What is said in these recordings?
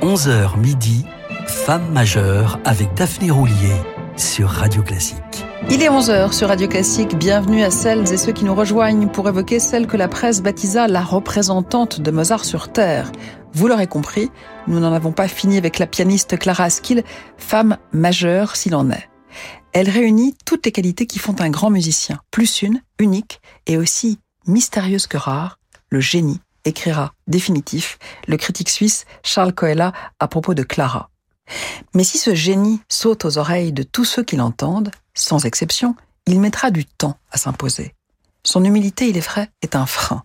11h midi, Femme majeure avec Daphné Roulier sur Radio Classique. Il est 11h sur Radio Classique. Bienvenue à celles et ceux qui nous rejoignent pour évoquer celle que la presse baptisa la représentante de Mozart sur Terre. Vous l'aurez compris, nous n'en avons pas fini avec la pianiste Clara Askill, femme majeure s'il en est. Elle réunit toutes les qualités qui font un grand musicien, plus une, unique et aussi mystérieuse que rare, le génie, écrira définitif le critique suisse Charles Coella à propos de Clara. Mais si ce génie saute aux oreilles de tous ceux qui l'entendent, sans exception, il mettra du temps à s'imposer. Son humilité, il est vrai, est un frein.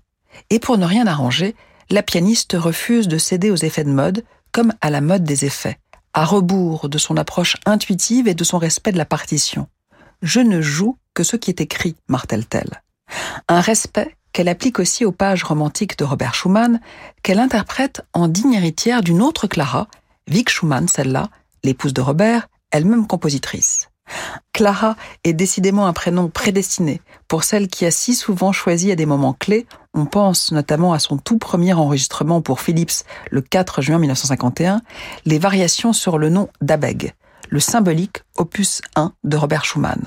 Et pour ne rien arranger, la pianiste refuse de céder aux effets de mode, comme à la mode des effets, à rebours de son approche intuitive et de son respect de la partition. Je ne joue que ce qui est écrit, martèle-t-elle. Un respect qu'elle applique aussi aux pages romantiques de Robert Schumann, qu'elle interprète en digne héritière d'une autre Clara, Vic Schumann, celle-là, l'épouse de Robert, elle-même compositrice. Clara est décidément un prénom prédestiné pour celle qui a si souvent choisi à des moments clés. On pense notamment à son tout premier enregistrement pour Philips le 4 juin 1951, les variations sur le nom d'Abeg, le symbolique opus 1 de Robert Schumann.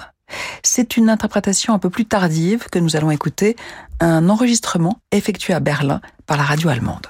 C'est une interprétation un peu plus tardive que nous allons écouter, un enregistrement effectué à Berlin par la radio allemande.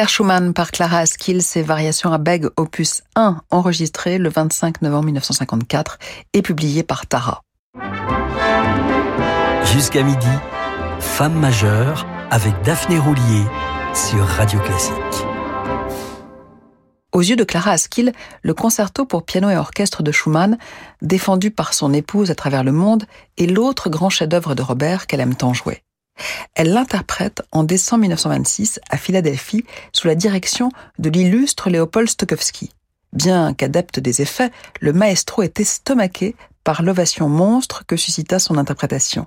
Robert Schumann par Clara Askill, ses variations à beg opus 1 enregistrées le 25 novembre 1954 et publié par Tara. Jusqu'à midi, Femme majeure avec Daphné Roulier sur Radio Classique. Aux yeux de Clara Askill, le concerto pour piano et orchestre de Schumann, défendu par son épouse à travers le monde, est l'autre grand chef-d'œuvre de Robert qu'elle aime tant jouer. Elle l'interprète en décembre 1926 à Philadelphie sous la direction de l'illustre Léopold Stokowski. Bien qu'adepte des effets, le maestro est estomaqué par l'ovation monstre que suscita son interprétation.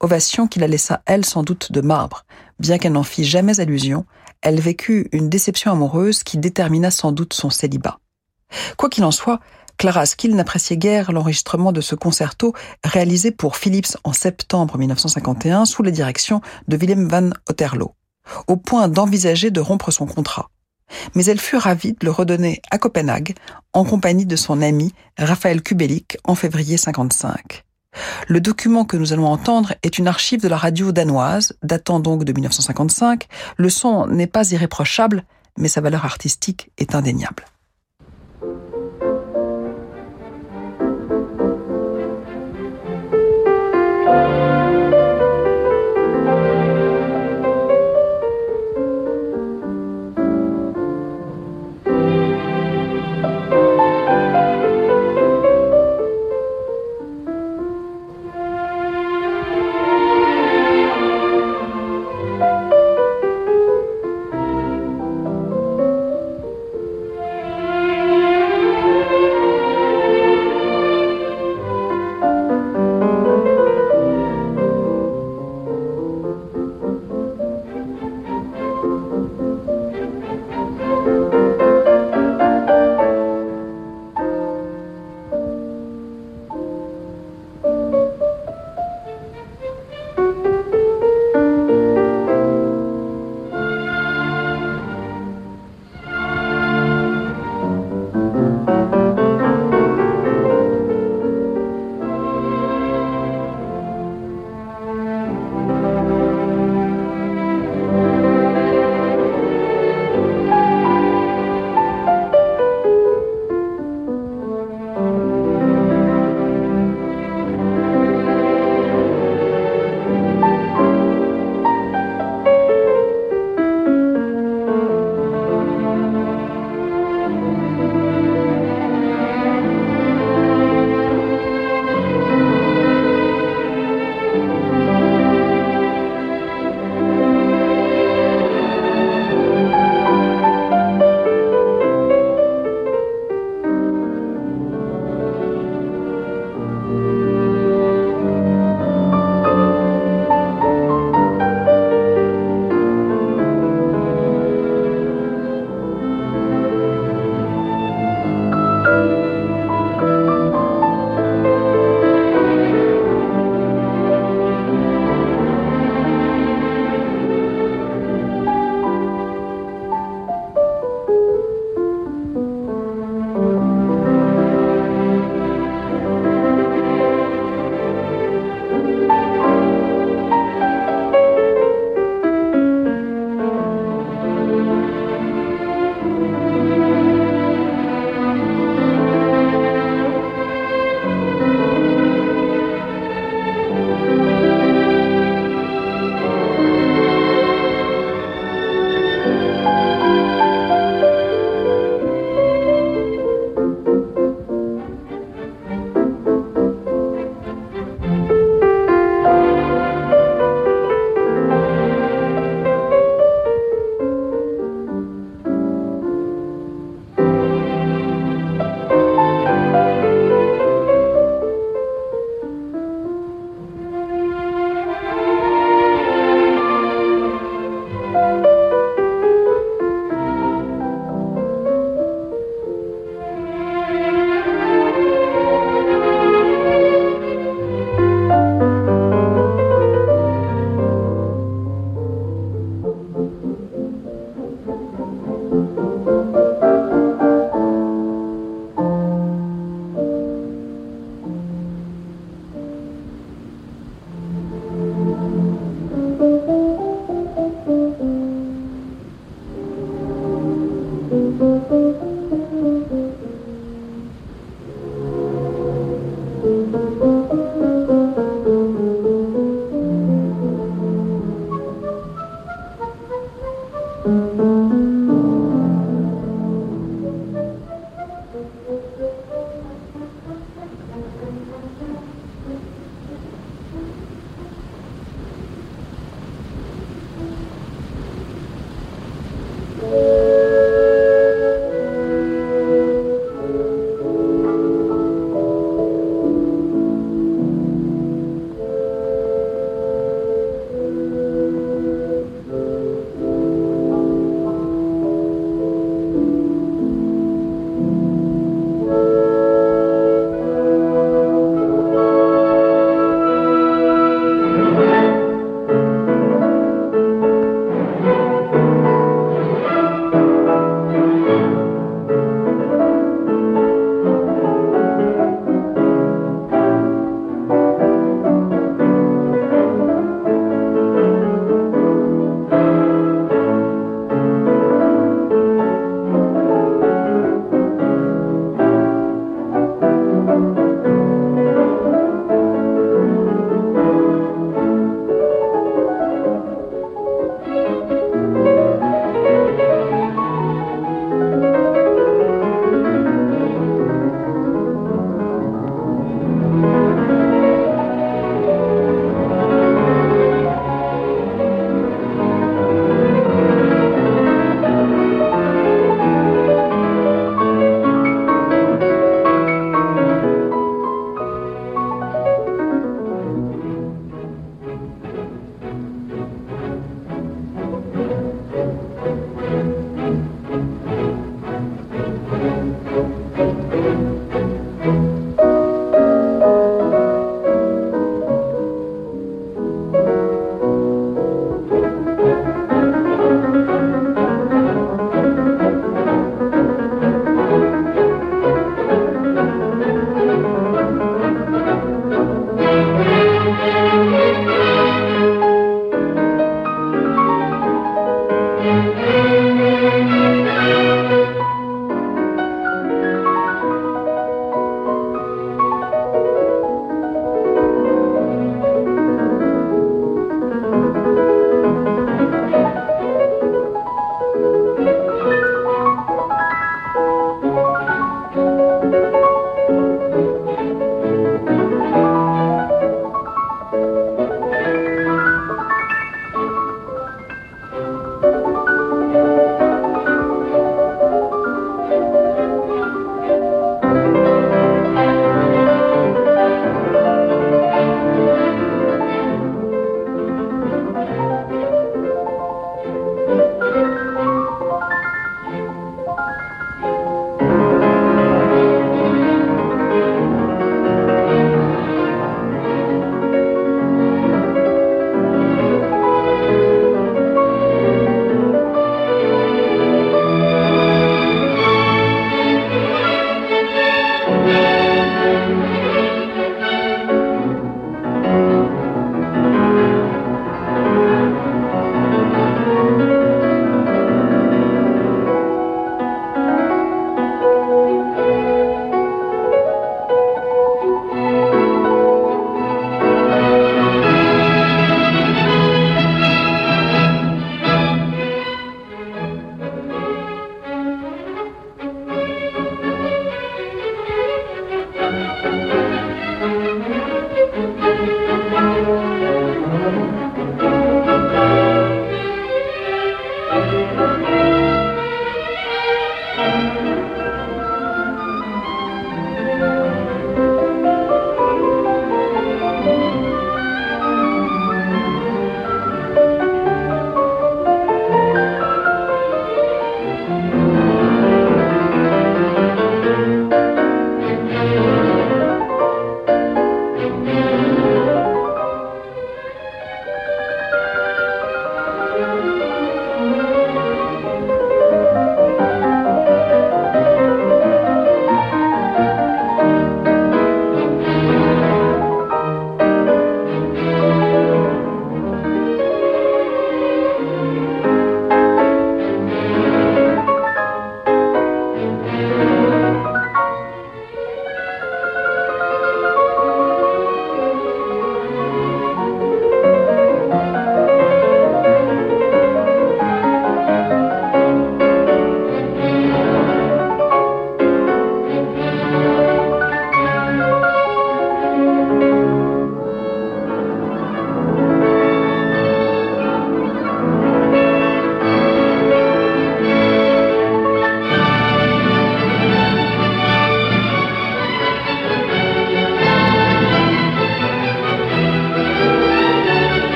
Ovation qui la laissa, elle, sans doute de marbre. Bien qu'elle n'en fît jamais allusion, elle vécut une déception amoureuse qui détermina sans doute son célibat. Quoi qu'il en soit, Clara Skill n'appréciait guère l'enregistrement de ce concerto réalisé pour Philips en septembre 1951 sous la direction de Willem van Otterlo, au point d'envisager de rompre son contrat. Mais elle fut ravie de le redonner à Copenhague en compagnie de son ami Raphaël Kubelik en février 55. Le document que nous allons entendre est une archive de la radio danoise, datant donc de 1955. Le son n'est pas irréprochable, mais sa valeur artistique est indéniable.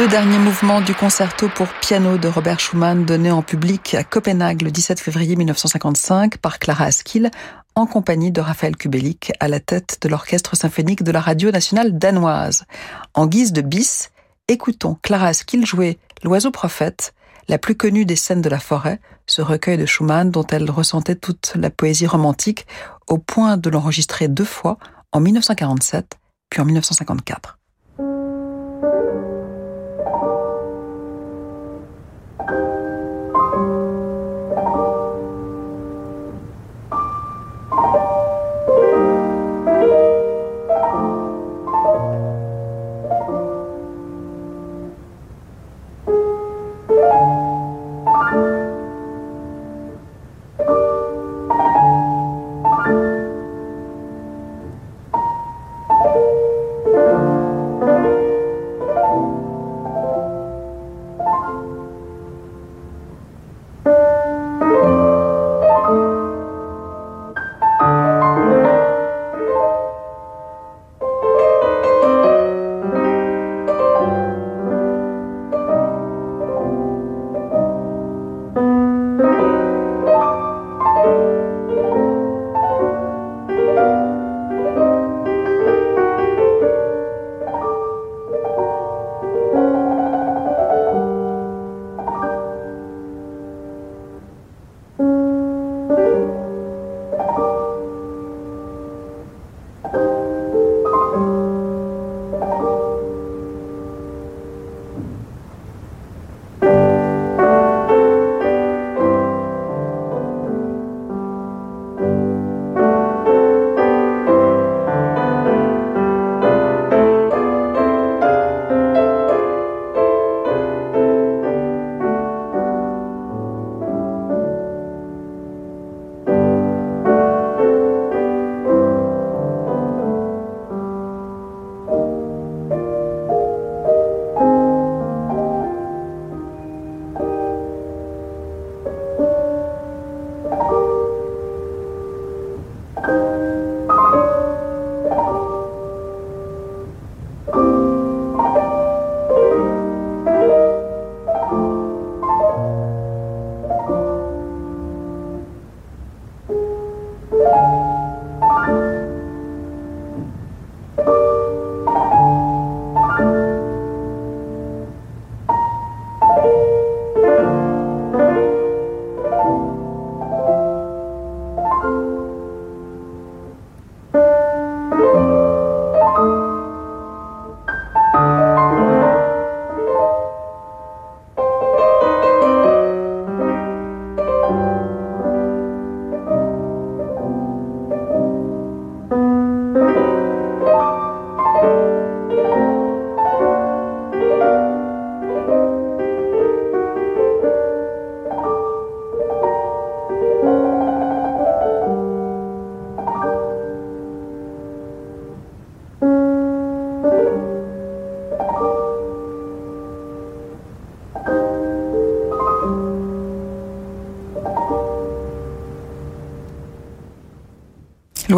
Deux derniers mouvements du concerto pour piano de Robert Schumann donné en public à Copenhague le 17 février 1955 par Clara Askill en compagnie de Raphaël Kubelik à la tête de l'orchestre symphonique de la radio nationale danoise. En guise de bis, écoutons Clara Askill jouer L'oiseau prophète, la plus connue des scènes de la forêt, ce recueil de Schumann dont elle ressentait toute la poésie romantique au point de l'enregistrer deux fois en 1947 puis en 1954.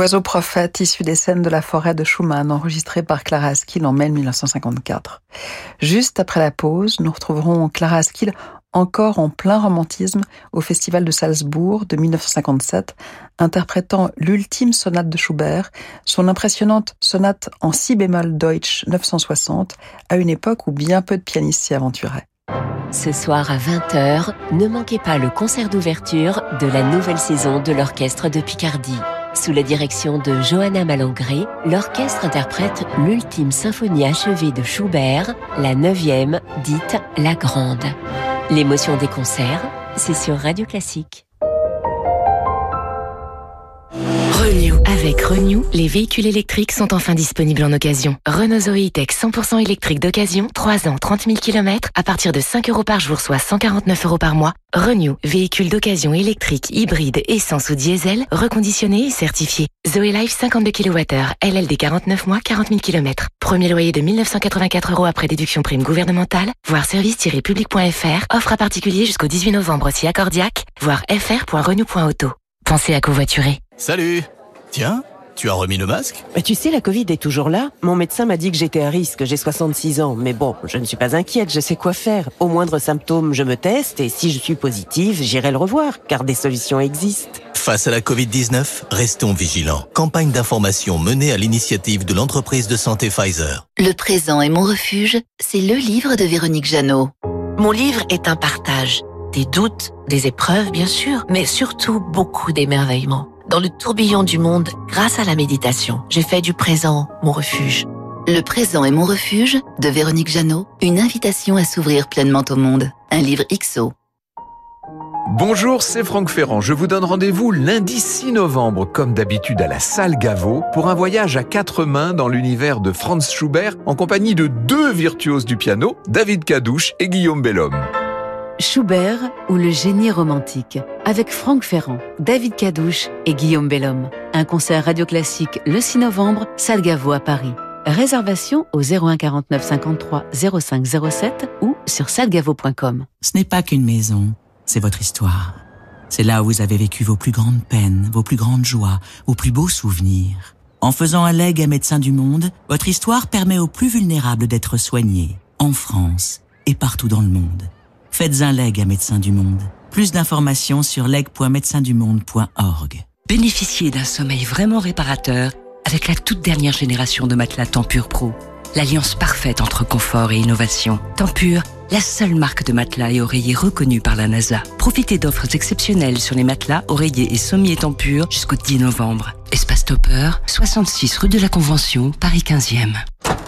L'oiseau prophète issu des scènes de la forêt de Schumann enregistré par Clara Askill en mai 1954. Juste après la pause, nous retrouverons Clara Askill encore en plein romantisme au Festival de Salzbourg de 1957, interprétant l'ultime sonate de Schubert, son impressionnante sonate en si bémol Deutsch 960, à une époque où bien peu de pianistes s'y aventuraient. Ce soir à 20h, ne manquez pas le concert d'ouverture de la nouvelle saison de l'Orchestre de Picardie. Sous la direction de Johanna Malangré, l'orchestre interprète l'ultime symphonie achevée de Schubert, la neuvième, dite La Grande. L'émotion des concerts, c'est sur Radio Classique. Renew. Avec Renew, les véhicules électriques sont enfin disponibles en occasion. Renault Zoe Tech 100% électrique d'occasion, 3 ans, 30 000 km, à partir de 5 euros par jour, soit 149 euros par mois. Renew, véhicule d'occasion électrique, hybride, essence ou diesel, reconditionné et certifié. Zoe Life 52 kWh, LLD 49 mois, 40 000 km. Premier loyer de 1984 euros après déduction prime gouvernementale, voire service-public.fr, offre à particulier jusqu'au 18 novembre si accordiaque, voire fr.renew.auto. Pensez à covoiturer. Salut Tiens, Tu as remis le masque? Mais tu sais, la Covid est toujours là. Mon médecin m'a dit que j'étais à risque, j'ai 66 ans. Mais bon, je ne suis pas inquiète, je sais quoi faire. Au moindre symptôme, je me teste et si je suis positive, j'irai le revoir, car des solutions existent. Face à la Covid-19, restons vigilants. Campagne d'information menée à l'initiative de l'entreprise de santé Pfizer. Le présent est mon refuge, c'est le livre de Véronique Jeannot. Mon livre est un partage. Des doutes, des épreuves bien sûr, mais surtout beaucoup d'émerveillement. Dans le tourbillon du monde, grâce à la méditation, j'ai fait du présent mon refuge. Le présent est mon refuge de Véronique Jeannot, une invitation à s'ouvrir pleinement au monde. Un livre XO. Bonjour, c'est Franck Ferrand. Je vous donne rendez-vous lundi 6 novembre, comme d'habitude à la salle Gaveau, pour un voyage à quatre mains dans l'univers de Franz Schubert, en compagnie de deux virtuoses du piano, David Cadouche et Guillaume Bellhomme. Schubert ou le génie romantique, avec Franck Ferrand, David Cadouche et Guillaume Bellhomme. Un concert radio classique le 6 novembre, salle à Paris. Réservation au 01 49 53 05 07 ou sur salgavo.com. Ce n'est pas qu'une maison c'est votre histoire. C'est là où vous avez vécu vos plus grandes peines, vos plus grandes joies, vos plus beaux souvenirs. En faisant un leg à Médecins du Monde, votre histoire permet aux plus vulnérables d'être soignés, en France et partout dans le monde. Faites un leg à Médecins du Monde. Plus d'informations sur leg.médecindumonde.org. Bénéficiez d'un sommeil vraiment réparateur avec la toute dernière génération de matelas Tempur Pro. L'alliance parfaite entre confort et innovation. Tempur la seule marque de matelas et oreillers reconnue par la NASA. Profitez d'offres exceptionnelles sur les matelas, oreillers et sommiers tempur jusqu'au 10 novembre. Espace Topper, 66 rue de la Convention, Paris 15e.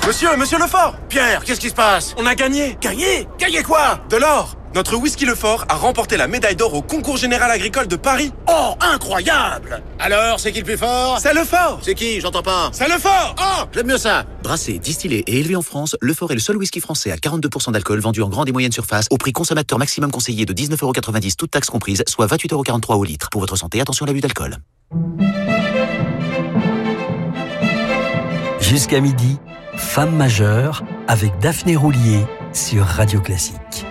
Monsieur, monsieur Lefort Pierre, qu'est-ce qui se passe? On a gagné Gagné? Gagné quoi? De l'or? Notre whisky Lefort a remporté la médaille d'or au concours général agricole de Paris. Oh, incroyable Alors, c'est qui le plus fort? C'est Lefort C'est qui? J'entends pas. C'est Lefort Oh, j'aime mieux ça Brassé, distillé et élevé en France, Lefort est le seul whisky français à 42% d'alcool vendu en grande et moyenne surface au prix consommateur maximum conseillé de 19,90€ toutes taxes comprises, soit 28,43€ au litre. Pour votre santé, attention à l'abus d'alcool. Jusqu'à midi, Femme majeure avec Daphné Roulier sur Radio Classique.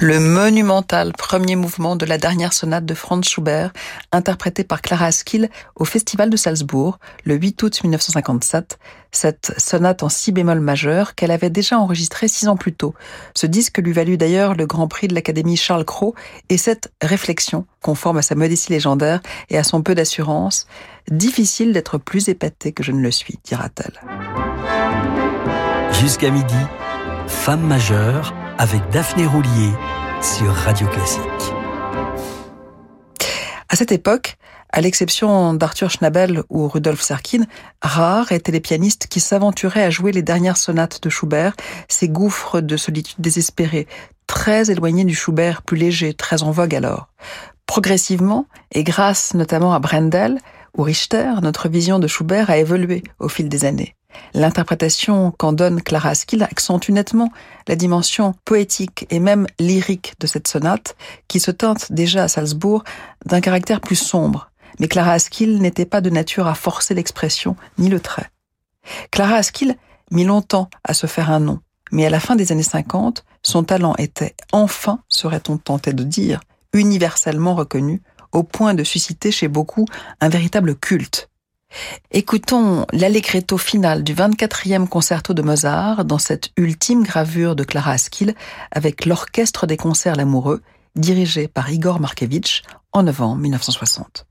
Le monumental premier mouvement de la dernière sonate de Franz Schubert, interprété par Clara Askill au Festival de Salzbourg le 8 août 1957, cette sonate en si bémol majeur qu'elle avait déjà enregistrée six ans plus tôt. Ce disque lui valut d'ailleurs le Grand Prix de l'Académie Charles Cros et cette réflexion, conforme à sa modestie légendaire et à son peu d'assurance, difficile d'être plus épatée que je ne le suis, dira-t-elle. Jusqu'à midi, femme majeure avec Daphné Roulier sur Radio Classique. À cette époque, à l'exception d'Arthur Schnabel ou Rudolf Serkin, rares étaient les pianistes qui s'aventuraient à jouer les dernières sonates de Schubert, ces gouffres de solitude désespérée, très éloignés du Schubert plus léger, très en vogue alors. Progressivement, et grâce notamment à Brendel ou Richter, notre vision de Schubert a évolué au fil des années. L'interprétation qu'en donne Clara Askill accentue nettement la dimension poétique et même lyrique de cette sonate, qui se teinte déjà à Salzbourg d'un caractère plus sombre. Mais Clara Askill n'était pas de nature à forcer l'expression ni le trait. Clara Askill mit longtemps à se faire un nom, mais à la fin des années 50, son talent était enfin, serait-on tenté de dire, universellement reconnu, au point de susciter chez beaucoup un véritable culte. Écoutons l'allegretto final du 24e concerto de Mozart dans cette ultime gravure de Clara Askill avec l'Orchestre des concerts L'amoureux, dirigé par Igor Markevitch en novembre 1960.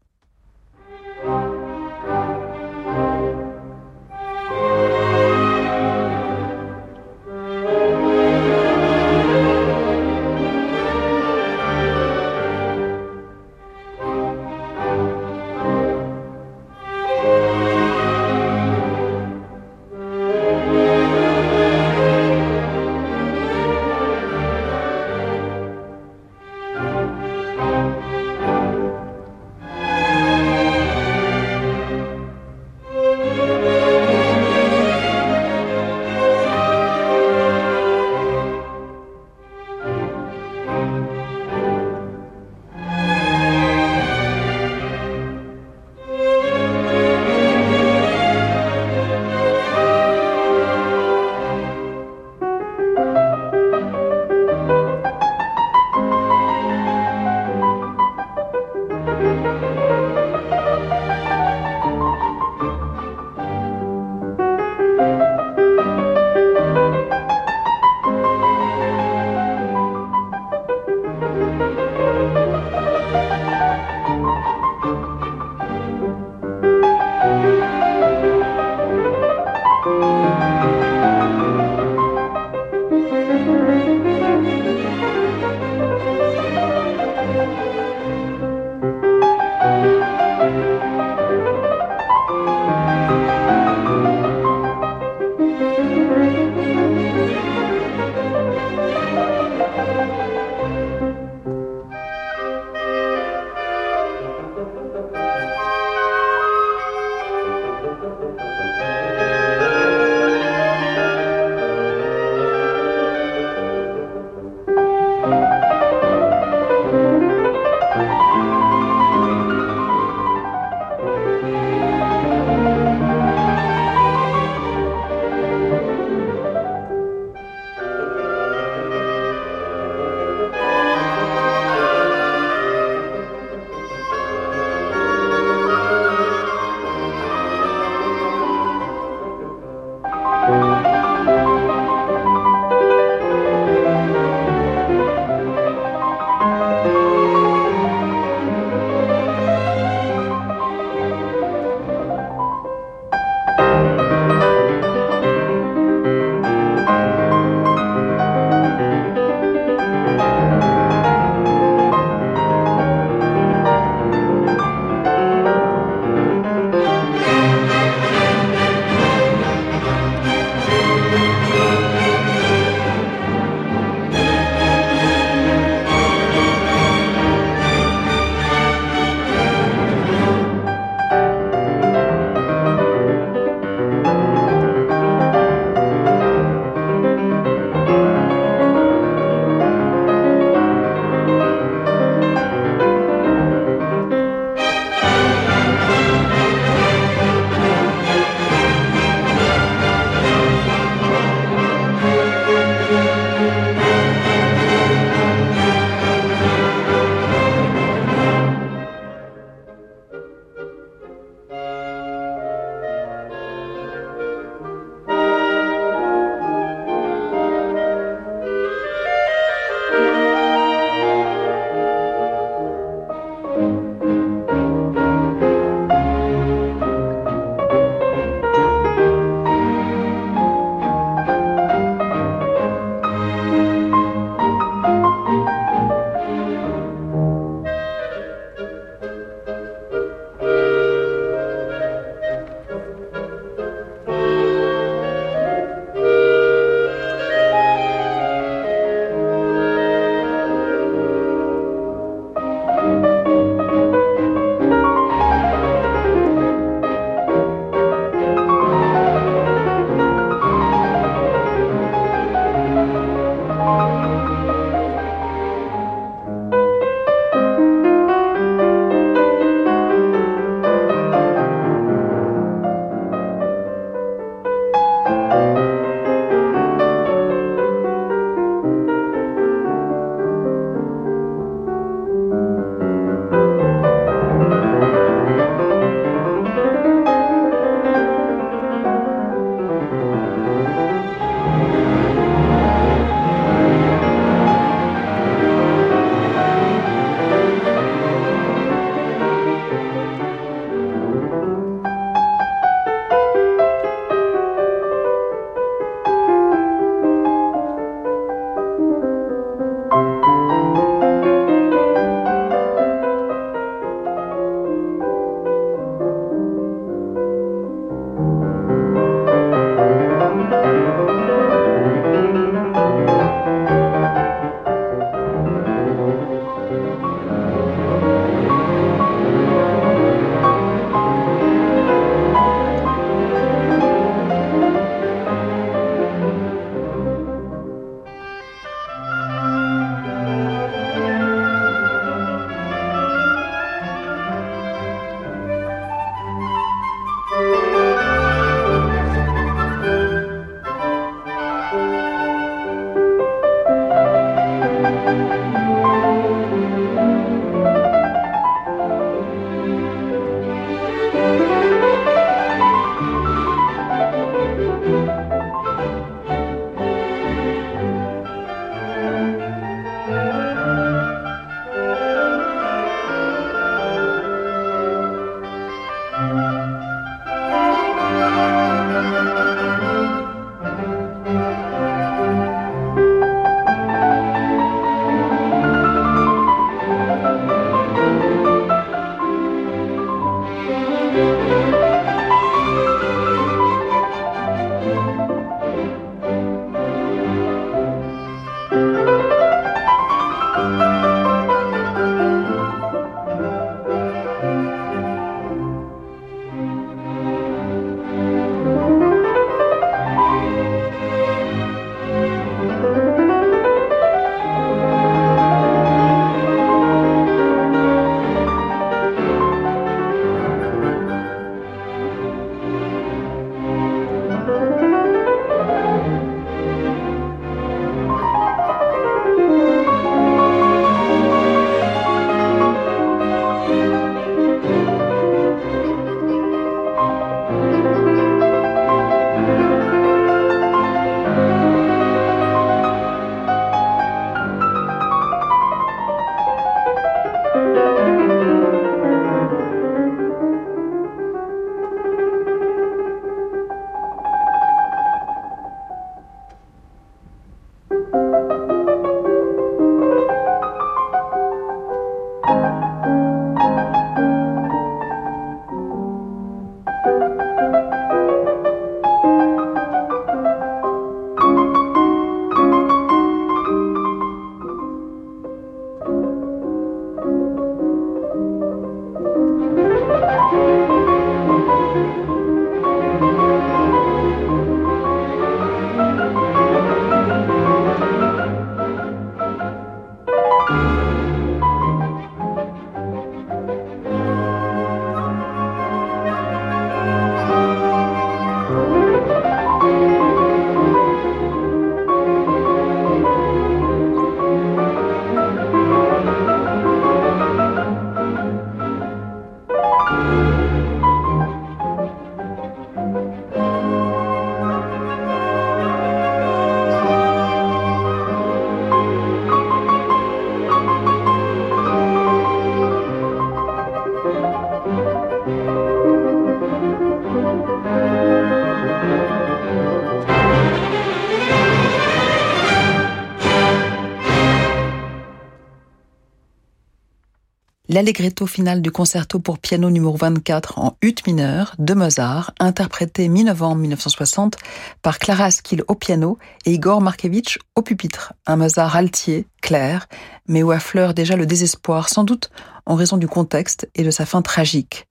L'allegretto final du concerto pour piano numéro 24 en ut mineur de Mozart, interprété mi-novembre 1960 par Clara Askill au piano et Igor Markevitch au pupitre. Un Mozart altier, clair, mais où affleure déjà le désespoir, sans doute en raison du contexte et de sa fin tragique.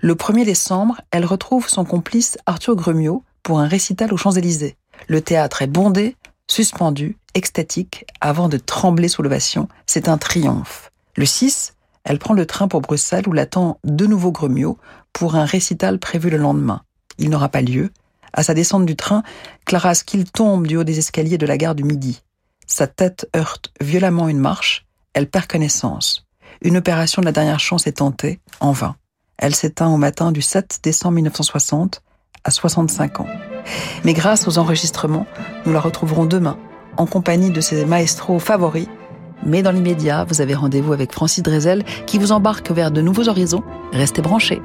Le 1er décembre, elle retrouve son complice Arthur Grumio pour un récital aux Champs-Élysées. Le théâtre est bondé, suspendu, extatique, avant de trembler sous l'ovation. C'est un triomphe. Le 6, elle prend le train pour Bruxelles où l'attend de nouveau Gremio pour un récital prévu le lendemain. Il n'aura pas lieu. À sa descente du train, Clara Askill tombe du haut des escaliers de la gare du Midi. Sa tête heurte violemment une marche. Elle perd connaissance. Une opération de la dernière chance est tentée, en vain. Elle s'éteint au matin du 7 décembre 1960, à 65 ans. Mais grâce aux enregistrements, nous la retrouverons demain, en compagnie de ses maestros favoris, mais dans l'immédiat, vous avez rendez-vous avec Francis Drezel qui vous embarque vers de nouveaux horizons. Restez branchés.